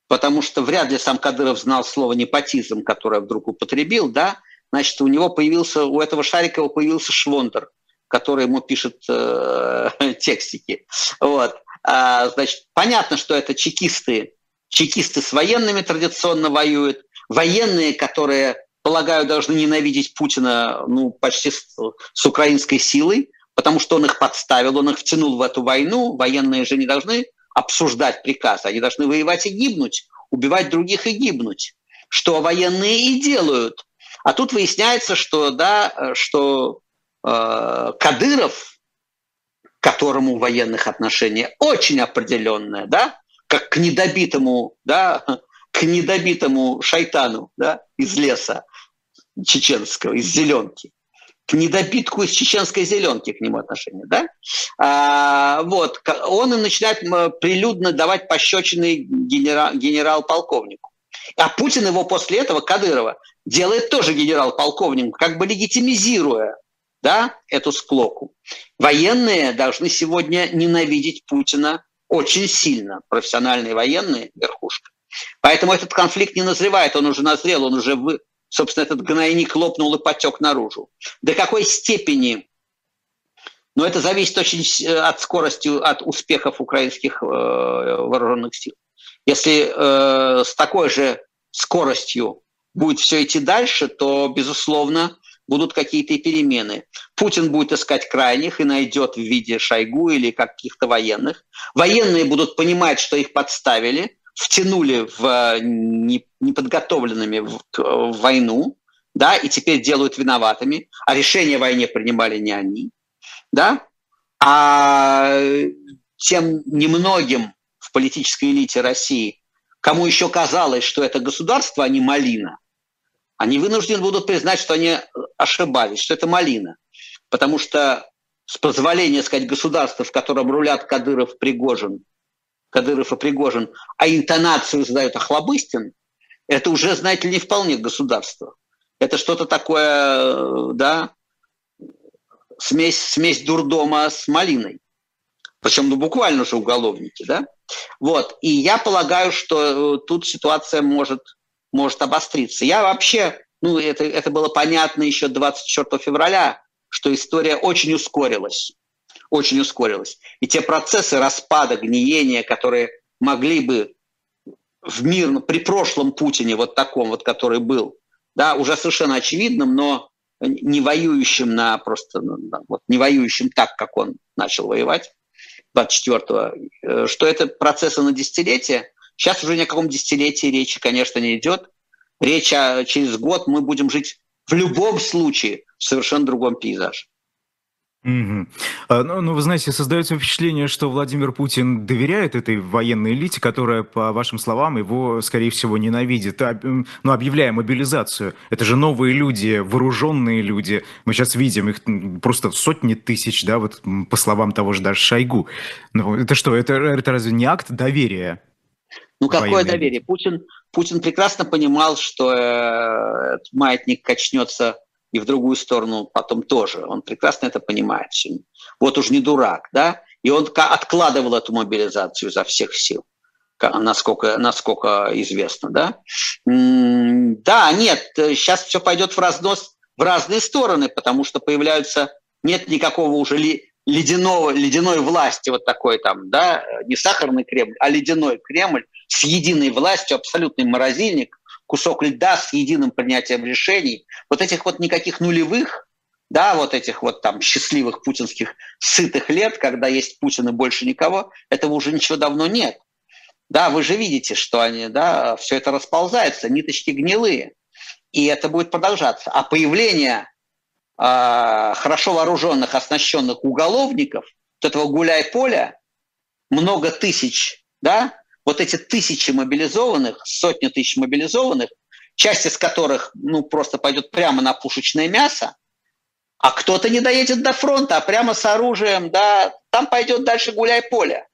потому что вряд ли сам Кадыров знал слово непотизм, которое вдруг употребил, да, значит, у него появился, у этого Шарикова появился швондер – который ему пишет э, текстики. Вот. А, значит, понятно, что это чекисты. Чекисты с военными традиционно воюют. Военные, которые, полагаю, должны ненавидеть Путина ну, почти с, с украинской силой, потому что он их подставил, он их втянул в эту войну. Военные же не должны обсуждать приказы, они должны воевать и гибнуть, убивать других и гибнуть, что военные и делают. А тут выясняется, что, да, что Э, Кадыров, к которому в военных отношениях очень определенное, да, как к недобитому, да, к недобитому шайтану да, из леса чеченского, из зеленки, к недобитку из чеченской зеленки к нему отношение, да? А, вот, он и начинает прилюдно давать пощечины генерал, генерал-полковнику. А Путин его после этого, Кадырова, делает тоже генерал-полковником, как бы легитимизируя да, эту склоку. Военные должны сегодня ненавидеть Путина очень сильно, профессиональные военные, верхушка. Поэтому этот конфликт не назревает, он уже назрел, он уже, вы, собственно, этот гнойник лопнул и потек наружу. До какой степени но это зависит очень э, от скорости, от успехов украинских э, вооруженных сил. Если э, с такой же скоростью будет все идти дальше, то, безусловно, будут какие-то перемены. Путин будет искать крайних и найдет в виде Шойгу или каких-то военных. Военные будут понимать, что их подставили, втянули в э, неподготовленными в, войну, да, и теперь делают виноватыми, а решение о войне принимали не они, да, а тем немногим в политической элите России, кому еще казалось, что это государство, а не малина, они вынуждены будут признать, что они ошибались, что это малина. Потому что с позволения, сказать, государства, в котором рулят Кадыров, Пригожин, Кадыров и Пригожин, а интонацию задают Охлобыстин, это уже, знаете ли, не вполне государство. Это что-то такое, да, смесь, смесь дурдома с малиной. Причем ну, буквально же уголовники, да? Вот. И я полагаю, что э, тут ситуация может может обостриться. Я вообще, ну, это, это было понятно еще 24 февраля, что история очень ускорилась. Очень ускорилась. И те процессы распада, гниения, которые могли бы в мир, ну, при прошлом Путине, вот таком вот, который был, да, уже совершенно очевидным, но не воюющим на просто, ну, вот, не воюющим так, как он начал воевать 24-го, э, что это процессы на десятилетия, Сейчас уже ни о каком десятилетии речи, конечно, не идет. Речь о через год мы будем жить в любом случае в совершенно другом пейзаже. Угу. А, ну, ну, вы знаете, создается впечатление, что Владимир Путин доверяет этой военной элите, которая, по вашим словам, его, скорее всего, ненавидит, а, ну, объявляя мобилизацию. Это же новые люди, вооруженные люди. Мы сейчас видим их просто сотни тысяч, да, вот по словам того же даже Шойгу. Ну, это что, это, это разве не акт доверия? Ну, какое доверие? Путин, Путин прекрасно понимал, что э, маятник качнется и в другую сторону потом тоже. Он прекрасно это понимает. Вот уж не дурак, да? И он откладывал эту мобилизацию за всех сил, насколько, насколько известно, да? Да, нет, сейчас все пойдет в разнос в разные стороны, потому что появляются, нет никакого уже ли, ледяного, ледяной власти, вот такой там, да, не сахарный Кремль, а ледяной Кремль с единой властью, абсолютный морозильник, кусок льда с единым принятием решений, вот этих вот никаких нулевых, да, вот этих вот там счастливых путинских сытых лет, когда есть Путин и больше никого, этого уже ничего давно нет. Да, вы же видите, что они, да, все это расползается, ниточки гнилые, и это будет продолжаться. А появление хорошо вооруженных, оснащенных уголовников, вот этого гуляй-поля, много тысяч, да, вот эти тысячи мобилизованных, сотни тысяч мобилизованных, часть из которых ну, просто пойдет прямо на пушечное мясо, а кто-то не доедет до фронта, а прямо с оружием, да, там пойдет дальше гуляй поле.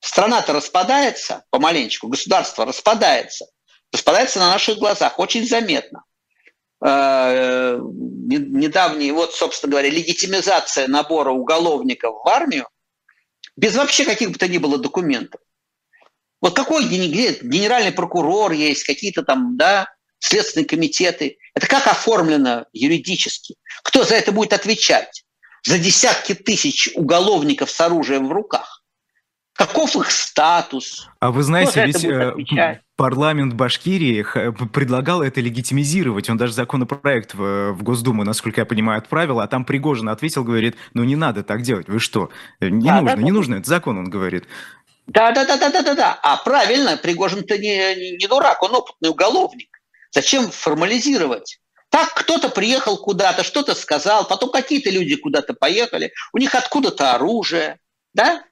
Страна-то распадается помаленечку, государство распадается. Распадается на наших глазах, очень заметно. Э, недавний, вот, собственно говоря, легитимизация набора уголовников в армию без вообще каких бы то ни было документов. Вот какой генеральный прокурор есть, какие-то там, да, следственные комитеты. Это как оформлено юридически? Кто за это будет отвечать? За десятки тысяч уголовников с оружием в руках. Каков их статус? А вы знаете, ведь э, парламент Башкирии предлагал это легитимизировать. Он даже законопроект в, в Госдуму, насколько я понимаю, отправил, а там Пригожин ответил, говорит, ну не надо так делать, вы что? Не да, нужно, да, не да. нужно, это закон, он говорит. Да, да, да, да, да, да, да. А правильно, Пригожин-то не, не дурак, он опытный уголовник. Зачем формализировать? Так кто-то приехал куда-то, что-то сказал, потом какие-то люди куда-то поехали, у них откуда-то оружие, да?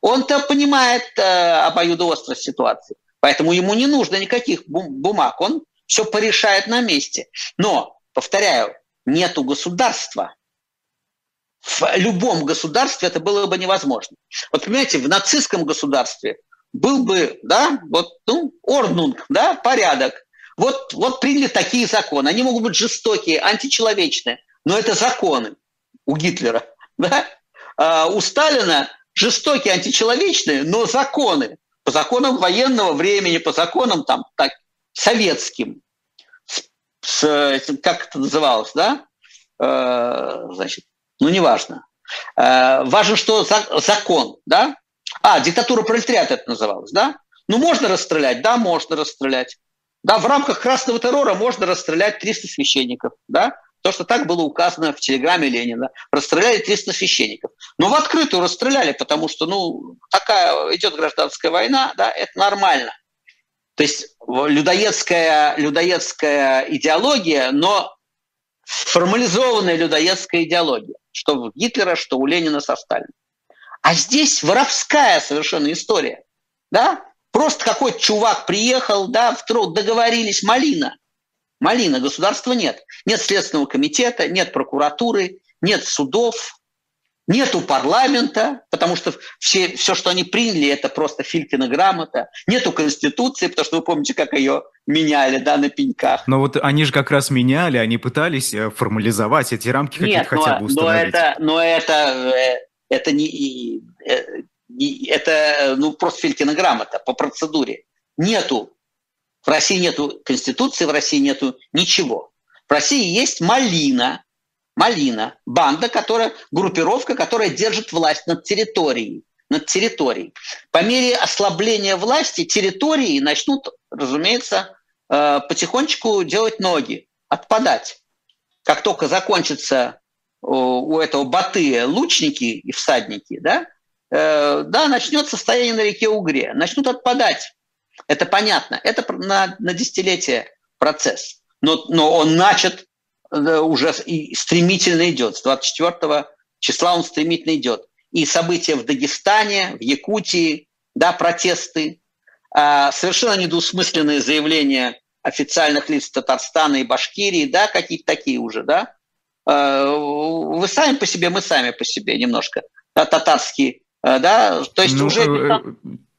Он-то понимает э, обоюдоострость ситуации, поэтому ему не нужно никаких бумаг, он все порешает на месте. Но, повторяю, нету государства, в любом государстве это было бы невозможно. Вот понимаете, в нацистском государстве был бы, да, вот, ну, орднунг, да, порядок. Вот, вот приняли такие законы. Они могут быть жестокие, античеловечные, но это законы у Гитлера, да. А у Сталина жестокие, античеловечные, но законы. По законам военного времени, по законам там так, советским. С, с, как это называлось, да? Э, значит, ну неважно. Э, важно, что за, закон, да? А, диктатура пролетариата это называлось, да? Ну можно расстрелять? Да, можно расстрелять. Да, в рамках красного террора можно расстрелять 300 священников, да? То, что так было указано в телеграмме Ленина. Расстреляли 300 священников. Но в открытую расстреляли, потому что, ну, такая идет гражданская война, да, это нормально. То есть людоедская, людоедская идеология, но формализованная людоедская идеология что у Гитлера, что у Ленина со Сталином. А здесь воровская совершенно история. Да? Просто какой-то чувак приехал, да, в труд, договорились, малина. Малина, государства нет. Нет Следственного комитета, нет прокуратуры, нет судов, Нету парламента, потому что все, все, что они приняли, это просто Филькина грамота. Нету конституции, потому что вы помните, как ее меняли да, на пеньках. Но вот они же как раз меняли, они пытались э, формализовать эти рамки какие-то хотя бы установить. Но это, но это, э, это не, э, не это ну, просто Филькина грамота по процедуре. Нету. В России нету конституции, в России нету ничего. В России есть малина, Малина, банда, которая, группировка, которая держит власть над территорией. Над территорией. По мере ослабления власти территории начнут, разумеется, э, потихонечку делать ноги, отпадать. Как только закончатся у этого баты лучники и всадники, да, э, да, начнет состояние на реке Угре, начнут отпадать. Это понятно. Это на, на десятилетие процесс. Но, но он начат уже и стремительно идет. С 24 числа он стремительно идет. И события в Дагестане, в Якутии, да, протесты, а, совершенно недвусмысленные заявления официальных лиц Татарстана и Башкирии, да, какие-то такие уже, да. А, вы сами по себе, мы сами по себе немножко, да, татарские, а, да, то есть ну, уже...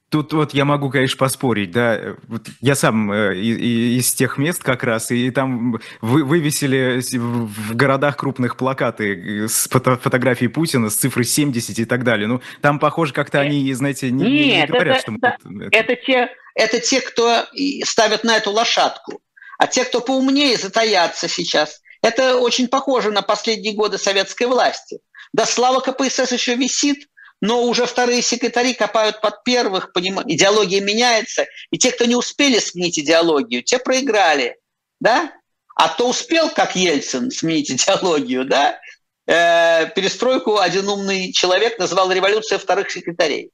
Э, Тут вот я могу, конечно, поспорить, да. Вот я сам э, из тех мест как раз, и там вы, вывесили в городах крупных плакаты с фото, фотографией Путина с цифрой 70 и так далее. Ну, там, похоже, как-то они, знаете, не, Нет, не говорят, это, что мы... Это, это, те, это те, кто ставят на эту лошадку. А те, кто поумнее, затаятся сейчас. Это очень похоже на последние годы советской власти. Да слава КПСС еще висит, но уже вторые секретари копают под первых, поним... идеология меняется, и те, кто не успели сменить идеологию, те проиграли, да? А кто успел, как Ельцин, сменить идеологию, да, э, перестройку один умный человек назвал революция вторых секретарей.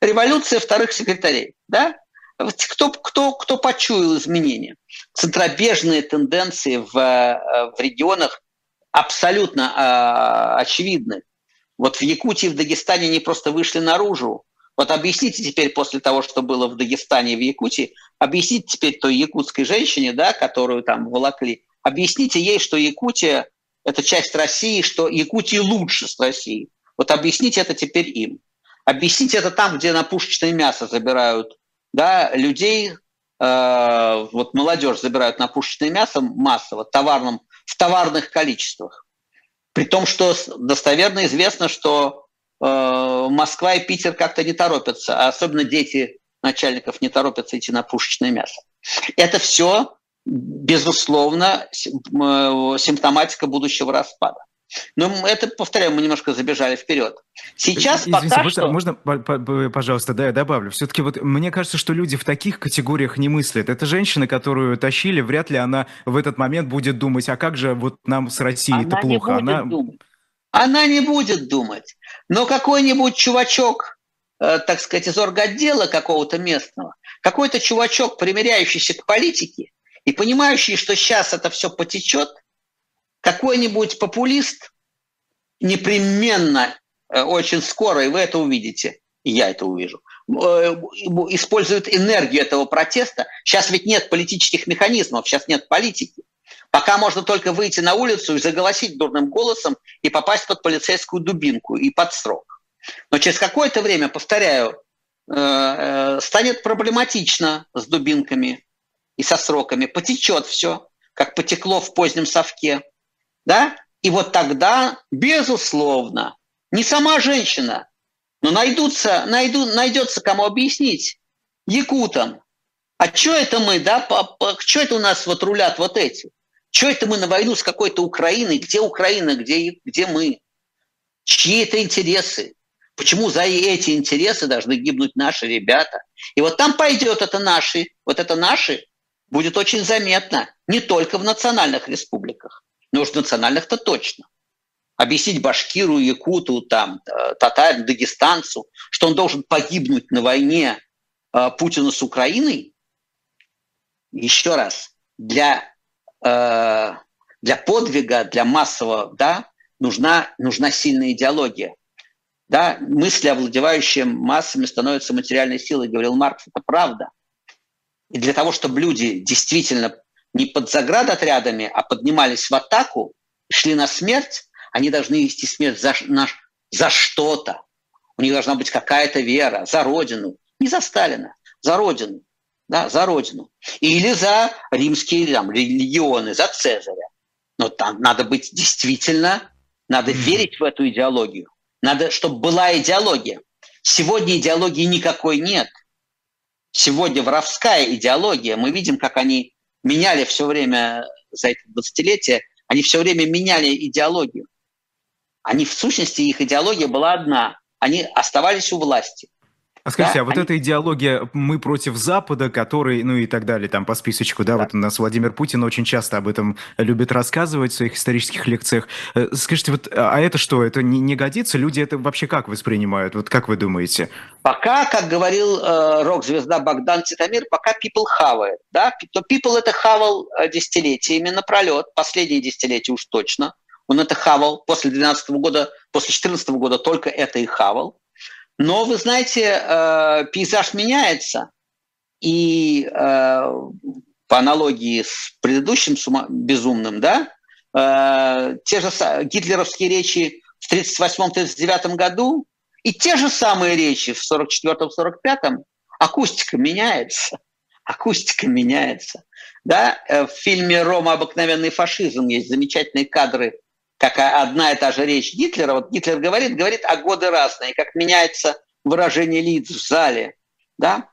Революция вторых секретарей, да? Кто, кто, кто почуял изменения? Центробежные тенденции в, э, в регионах абсолютно э, очевидны. Вот в Якутии, в Дагестане они просто вышли наружу. Вот объясните теперь после того, что было в Дагестане и в Якутии, объясните теперь той якутской женщине, да, которую там волокли, объясните ей, что Якутия – это часть России, что Якутия лучше с Россией. Вот объясните это теперь им. Объясните это там, где на пушечное мясо забирают да, людей, э, вот молодежь забирают на пушечное мясо массово, товарном, в товарных количествах. При том, что достоверно известно, что э, Москва и Питер как-то не торопятся, а особенно дети начальников не торопятся идти на пушечное мясо. Это все, безусловно, симптоматика будущего распада. Но это, повторяю, мы немножко забежали вперед. Сейчас Извините, пока можно, что... можно, пожалуйста, да, я добавлю. Все-таки вот мне кажется, что люди в таких категориях не мыслят. Это женщина, которую тащили, вряд ли она в этот момент будет думать, а как же вот нам с Россией это плохо. Не будет она... Думать. она не будет думать. Но какой-нибудь чувачок, э, так сказать, из орготдела какого-то местного, какой-то чувачок, примеряющийся к политике и понимающий, что сейчас это все потечет – какой-нибудь популист непременно, э, очень скоро, и вы это увидите, и я это увижу, э, использует энергию этого протеста. Сейчас ведь нет политических механизмов, сейчас нет политики. Пока можно только выйти на улицу и заголосить дурным голосом и попасть под полицейскую дубинку и под срок. Но через какое-то время, повторяю, э, станет проблематично с дубинками и со сроками. Потечет все, как потекло в позднем совке да? И вот тогда, безусловно, не сама женщина, но найдутся, найду, найдется кому объяснить якутам, а что это мы, да, что это у нас вот рулят вот эти? Что это мы на войну с какой-то Украиной? Где Украина, где, где мы? Чьи это интересы? Почему за эти интересы должны гибнуть наши ребята? И вот там пойдет это наши, вот это наши будет очень заметно, не только в национальных республиках, но уж национальных-то точно. Объяснить башкиру, якуту, там, э, татарину, дагестанцу, что он должен погибнуть на войне э, Путина с Украиной, еще раз, для, э, для подвига, для массового, да, нужна, нужна сильная идеология. Да, мысли, овладевающие массами, становятся материальной силой, говорил Маркс, это правда. И для того, чтобы люди действительно не под заградотрядами, а поднимались в атаку, шли на смерть, они должны вести смерть за, на, за что-то. У них должна быть какая-то вера за Родину. Не за Сталина, за Родину. Да, за Родину. Или за римские там, легионы, за Цезаря. Но там надо быть действительно, надо верить в эту идеологию. Надо, чтобы была идеология. Сегодня идеологии никакой нет. Сегодня воровская идеология. Мы видим, как они меняли все время за это 20-летие, они все время меняли идеологию. Они в сущности, их идеология была одна. Они оставались у власти. А скажите, да, а вот они... эта идеология «мы против Запада», который, ну и так далее, там по списочку, да, да, вот у нас Владимир Путин очень часто об этом любит рассказывать в своих исторических лекциях. Э, скажите, вот, а, а это что, это не, не годится? Люди это вообще как воспринимают? Вот как вы думаете? Пока, как говорил э, рок-звезда Богдан Титамир, пока people хавает, да, то people это хавал э, десятилетиями напролет, последние десятилетия уж точно. Он это хавал после 2012 года, после 2014 года только это и хавал. Но, вы знаете, э, пейзаж меняется, и э, по аналогии с предыдущим безумным, да, э, те же гитлеровские речи в 1938-1939 году и те же самые речи в 1944-1945, акустика меняется. Акустика меняется. Да? В фильме «Рома. Обыкновенный фашизм» есть замечательные кадры как одна и та же речь Гитлера. Вот Гитлер говорит, говорит, а годы разные, как меняется выражение лиц в зале. Да?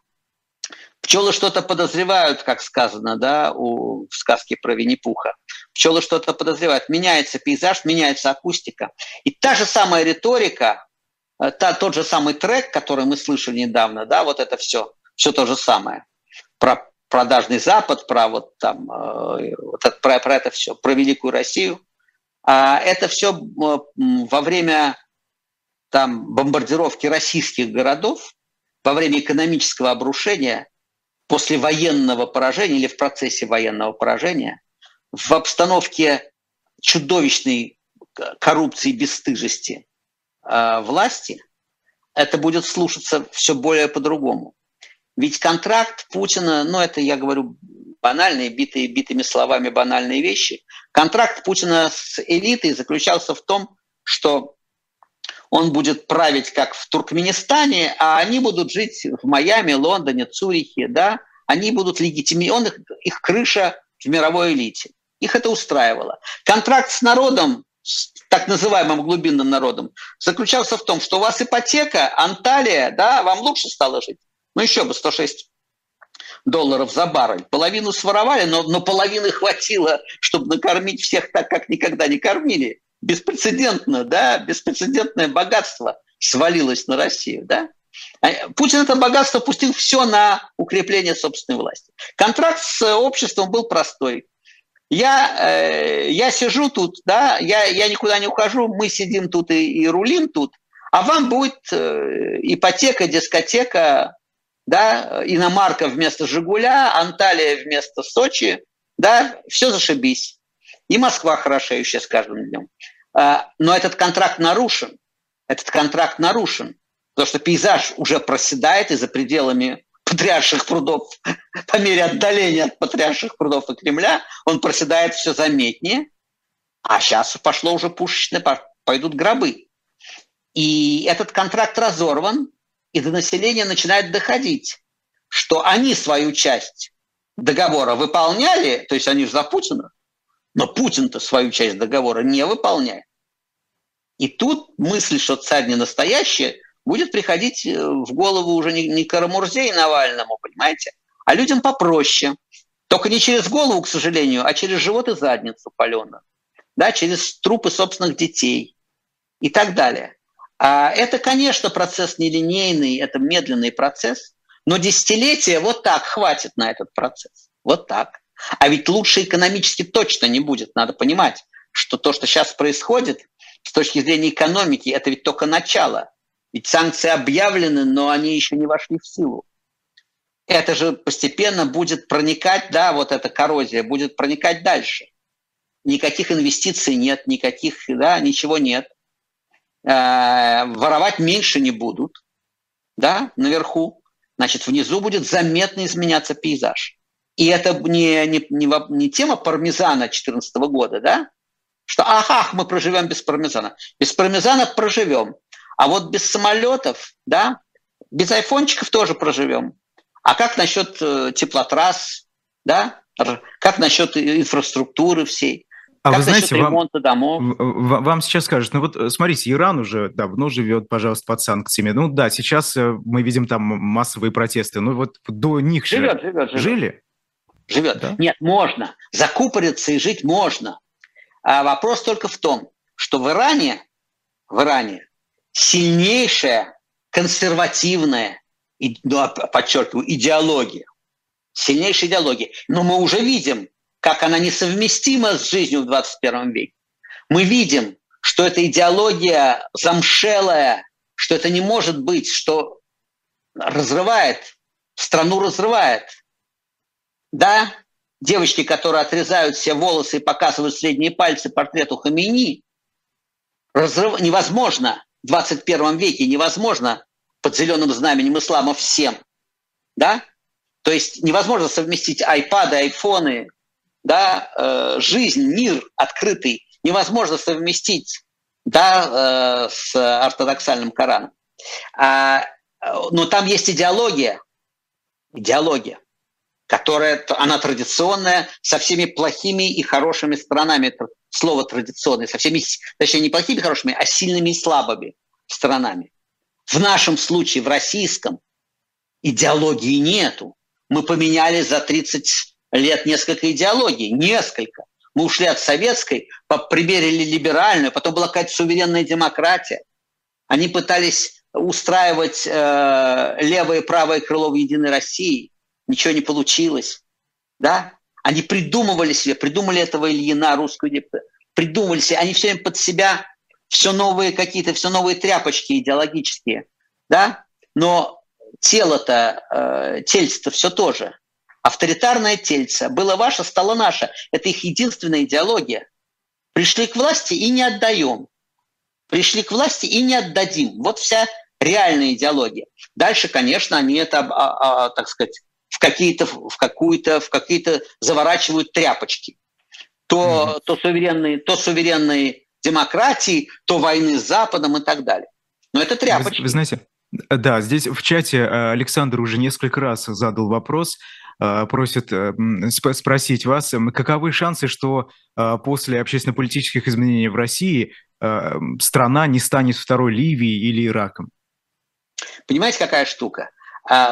Пчелы что-то подозревают, как сказано да, у, в сказке про Винни-Пуха. Пчелы что-то подозревают. Меняется пейзаж, меняется акустика. И та же самая риторика, э, та, тот же самый трек, который мы слышали недавно, да, вот это все, все то же самое. Про продажный Запад, про вот там, э, вот это, про, про это все, про Великую Россию. А это все во время там, бомбардировки российских городов, во время экономического обрушения, после военного поражения или в процессе военного поражения, в обстановке чудовищной коррупции и бесстыжести э, власти, это будет слушаться все более по-другому. Ведь контракт Путина, ну это я говорю банальные, битые битыми словами банальные вещи. Контракт Путина с элитой заключался в том, что он будет править как в Туркменистане, а они будут жить в Майами, Лондоне, Цюрихе, да, они будут легитимированы, их, их крыша в мировой элите. Их это устраивало. Контракт с народом, с так называемым глубинным народом, заключался в том, что у вас ипотека, Анталия, да, вам лучше стало жить. Ну еще бы 106 долларов за баррель. Половину своровали, но, но половины хватило, чтобы накормить всех так, как никогда не кормили. Беспрецедентно, да, беспрецедентное богатство свалилось на Россию, да. А, Путин это богатство пустил все на укрепление собственной власти. Контракт с обществом был простой. Я, э, я сижу тут, да, я, я никуда не ухожу, мы сидим тут и, и рулим тут, а вам будет э, ипотека, дискотека, да, иномарка вместо «Жигуля», Анталия вместо Сочи, да, все зашибись. И Москва хорошеющая с каждым днем. А, но этот контракт нарушен. Этот контракт нарушен, потому что пейзаж уже проседает и за пределами патриарших прудов, по мере отдаления от патриарших прудов и Кремля, он проседает все заметнее. А сейчас пошло уже пушечное, пойдут гробы. И этот контракт разорван, и до населения начинает доходить, что они свою часть договора выполняли, то есть они же за Путина, но Путин-то свою часть договора не выполняет. И тут мысль, что царь не настоящий, будет приходить э, в голову уже не, не Карамурзе и Навальному, понимаете, а людям попроще. Только не через голову, к сожалению, а через живот и задницу паленую. Да, через трупы собственных детей и так далее. А это, конечно, процесс нелинейный, это медленный процесс, но десятилетия вот так хватит на этот процесс. Вот так. А ведь лучше экономически точно не будет. Надо понимать, что то, что сейчас происходит, с точки зрения экономики, это ведь только начало. Ведь санкции объявлены, но они еще не вошли в силу. Это же постепенно будет проникать, да, вот эта коррозия будет проникать дальше. Никаких инвестиций нет, никаких, да, ничего нет. Э, воровать меньше не будут, да, наверху. Значит, внизу будет заметно изменяться пейзаж. И это не, не, не, не тема пармезана 2014 года, да, что ага, мы проживем без пармезана. Без пармезана проживем. А вот без самолетов, да, без айфончиков тоже проживем. А как насчет э, теплотрасс, да? Как насчет инфраструктуры всей? А как вы знаете, вам, домов? вам сейчас скажут, ну вот э, смотрите, Иран уже давно живет, пожалуйста, под санкциями. Ну да, сейчас э, мы видим там массовые протесты. Ну вот до них живет, же живет, живет. жили. Живет. Да? Нет, можно. Закупориться и жить можно. А вопрос только в том, что в Иране, в Иране сильнейшая консервативная и, ну, подчеркиваю, идеология, сильнейшая идеология. Но мы уже видим, как она несовместима с жизнью в 21 веке. Мы видим, что эта идеология замшелая, что это не может быть, что разрывает, страну разрывает. Да, девочки, которые отрезают все волосы и показывают средние пальцы портрету Хамини, разрыв... невозможно в 21 веке, невозможно под зеленым знаменем ислама всем. Да? То есть невозможно совместить айпады, айфоны, да, э, жизнь, мир открытый невозможно совместить да, э, с ортодоксальным Кораном. А, но там есть идеология, идеология, которая, она традиционная, со всеми плохими и хорошими сторонами, слово традиционное, со всеми, точнее, не плохими и хорошими, а сильными и слабыми сторонами. В нашем случае, в российском, идеологии нету. Мы поменяли за 30 лет несколько идеологий, несколько. Мы ушли от советской, примерили либеральную, потом была какая-то суверенная демократия. Они пытались устраивать э, левое и правое крыло в Единой России. Ничего не получилось. Да? Они придумывали себе, придумали этого Ильина, русскую депутату, придумали себе, они все время под себя все новые какие-то, все новые тряпочки идеологические, да, но тело-то, э, тельце-то все то же. Авторитарное тельце. Было ваше, стало наше. Это их единственная идеология. Пришли к власти и не отдаем. Пришли к власти и не отдадим. Вот вся реальная идеология. Дальше, конечно, они это, а, а, так сказать, в какие-то, в какую-то, в какие-то заворачивают тряпочки. То, mm-hmm. то суверенные, то суверенные демократии, то войны с Западом и так далее. Но это тряпочки. Вы, вы знаете, да, здесь в чате э, Александр уже несколько раз задал вопрос. Э, просит э, спросить вас, каковы шансы, что э, после общественно-политических изменений в России страна не станет второй Ливией или Ираком? Понимаете, какая штука?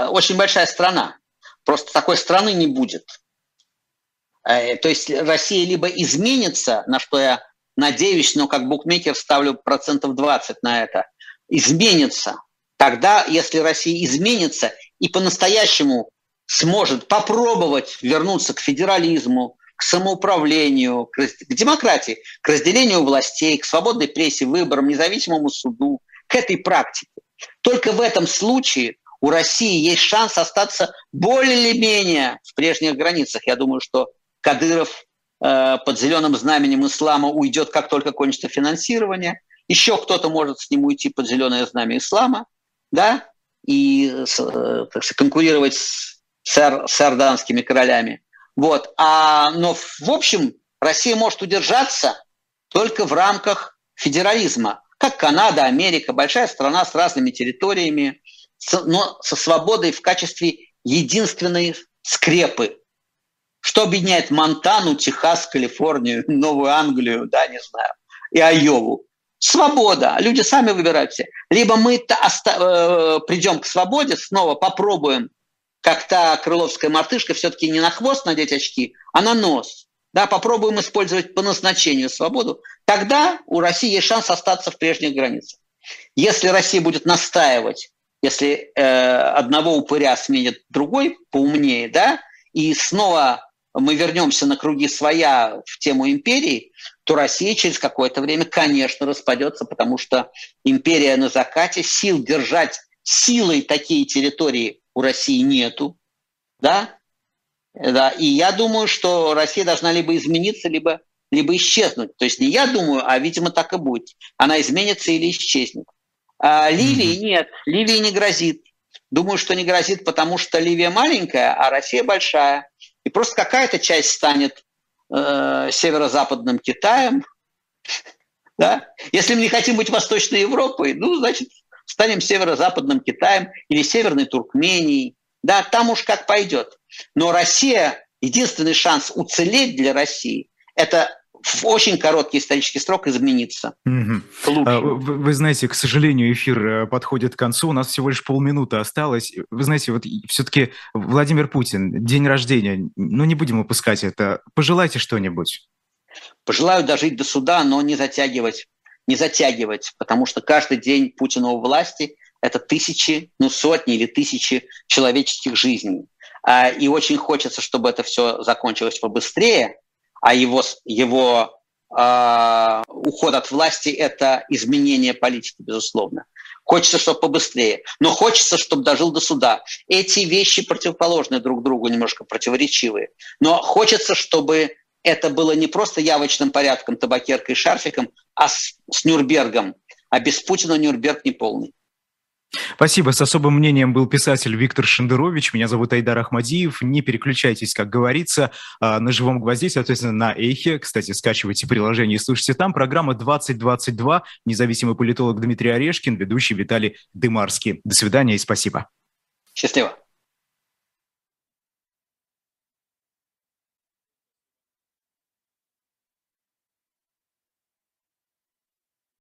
Очень большая страна. Просто такой страны не будет. То есть Россия либо изменится, на что я надеюсь, но как букмекер ставлю процентов 20 на это, изменится. Тогда, если Россия изменится и по-настоящему сможет попробовать вернуться к федерализму, к самоуправлению, к, демократии, к разделению властей, к свободной прессе, выборам, независимому суду, к этой практике. Только в этом случае у России есть шанс остаться более или менее в прежних границах. Я думаю, что Кадыров э, под зеленым знаменем ислама уйдет, как только кончится финансирование. Еще кто-то может с ним уйти под зеленое знамя ислама, да, и э, сказать, конкурировать с с, с орданскими королями. Вот. А, но в общем Россия может удержаться только в рамках федерализма, как Канада, Америка, большая страна с разными территориями, но со свободой в качестве единственной скрепы. Что объединяет Монтану, Техас, Калифорнию, Новую Англию, да, не знаю, и Айову? Свобода. Люди сами выбирают все. Либо мы оста- э, придем к свободе, снова попробуем как та крыловская мартышка, все-таки не на хвост надеть очки, а на нос. Да, попробуем использовать по назначению свободу. Тогда у России есть шанс остаться в прежних границах. Если Россия будет настаивать, если э, одного упыря сменит другой поумнее, да, и снова мы вернемся на круги своя в тему империи, то Россия через какое-то время, конечно, распадется, потому что империя на закате, сил держать силой такие территории у России нету, да, да, и я думаю, что Россия должна либо измениться, либо, либо исчезнуть. То есть не я думаю, а, видимо, так и будет. Она изменится или исчезнет. А Ливии нет, Ливии не грозит. Думаю, что не грозит, потому что Ливия маленькая, а Россия большая. И просто какая-то часть станет э, северо-западным Китаем. Да? Если мы не хотим быть Восточной Европой, ну, значит, станем северо-западным Китаем или Северной Туркменией. Да, там уж как пойдет. Но Россия, единственный шанс уцелеть для России, это в очень короткий исторический срок измениться. Угу. Вы, вы знаете, к сожалению, эфир э, подходит к концу. У нас всего лишь полминуты осталось. Вы знаете, вот все-таки Владимир Путин, день рождения, ну не будем упускать это. Пожелайте что-нибудь. Пожелаю дожить до суда, но не затягивать не затягивать, потому что каждый день Путина у власти это тысячи, ну сотни или тысячи человеческих жизней. А, и очень хочется, чтобы это все закончилось побыстрее, а его, его э, уход от власти – это изменение политики, безусловно. Хочется, чтобы побыстрее. Но хочется, чтобы дожил до суда. Эти вещи противоположны друг другу, немножко противоречивые. Но хочется, чтобы это было не просто явочным порядком, табакеркой и шарфиком, а с, с Нюрнбергом. А без Путина Нюрнберг не полный. Спасибо. С особым мнением был писатель Виктор Шендерович. Меня зовут Айдар Ахмадиев. Не переключайтесь, как говорится, а, на живом гвозде, соответственно, на Эхе. Кстати, скачивайте приложение и слушайте там. Программа 2022. Независимый политолог Дмитрий Орешкин, ведущий Виталий Дымарский. До свидания и спасибо. Счастливо.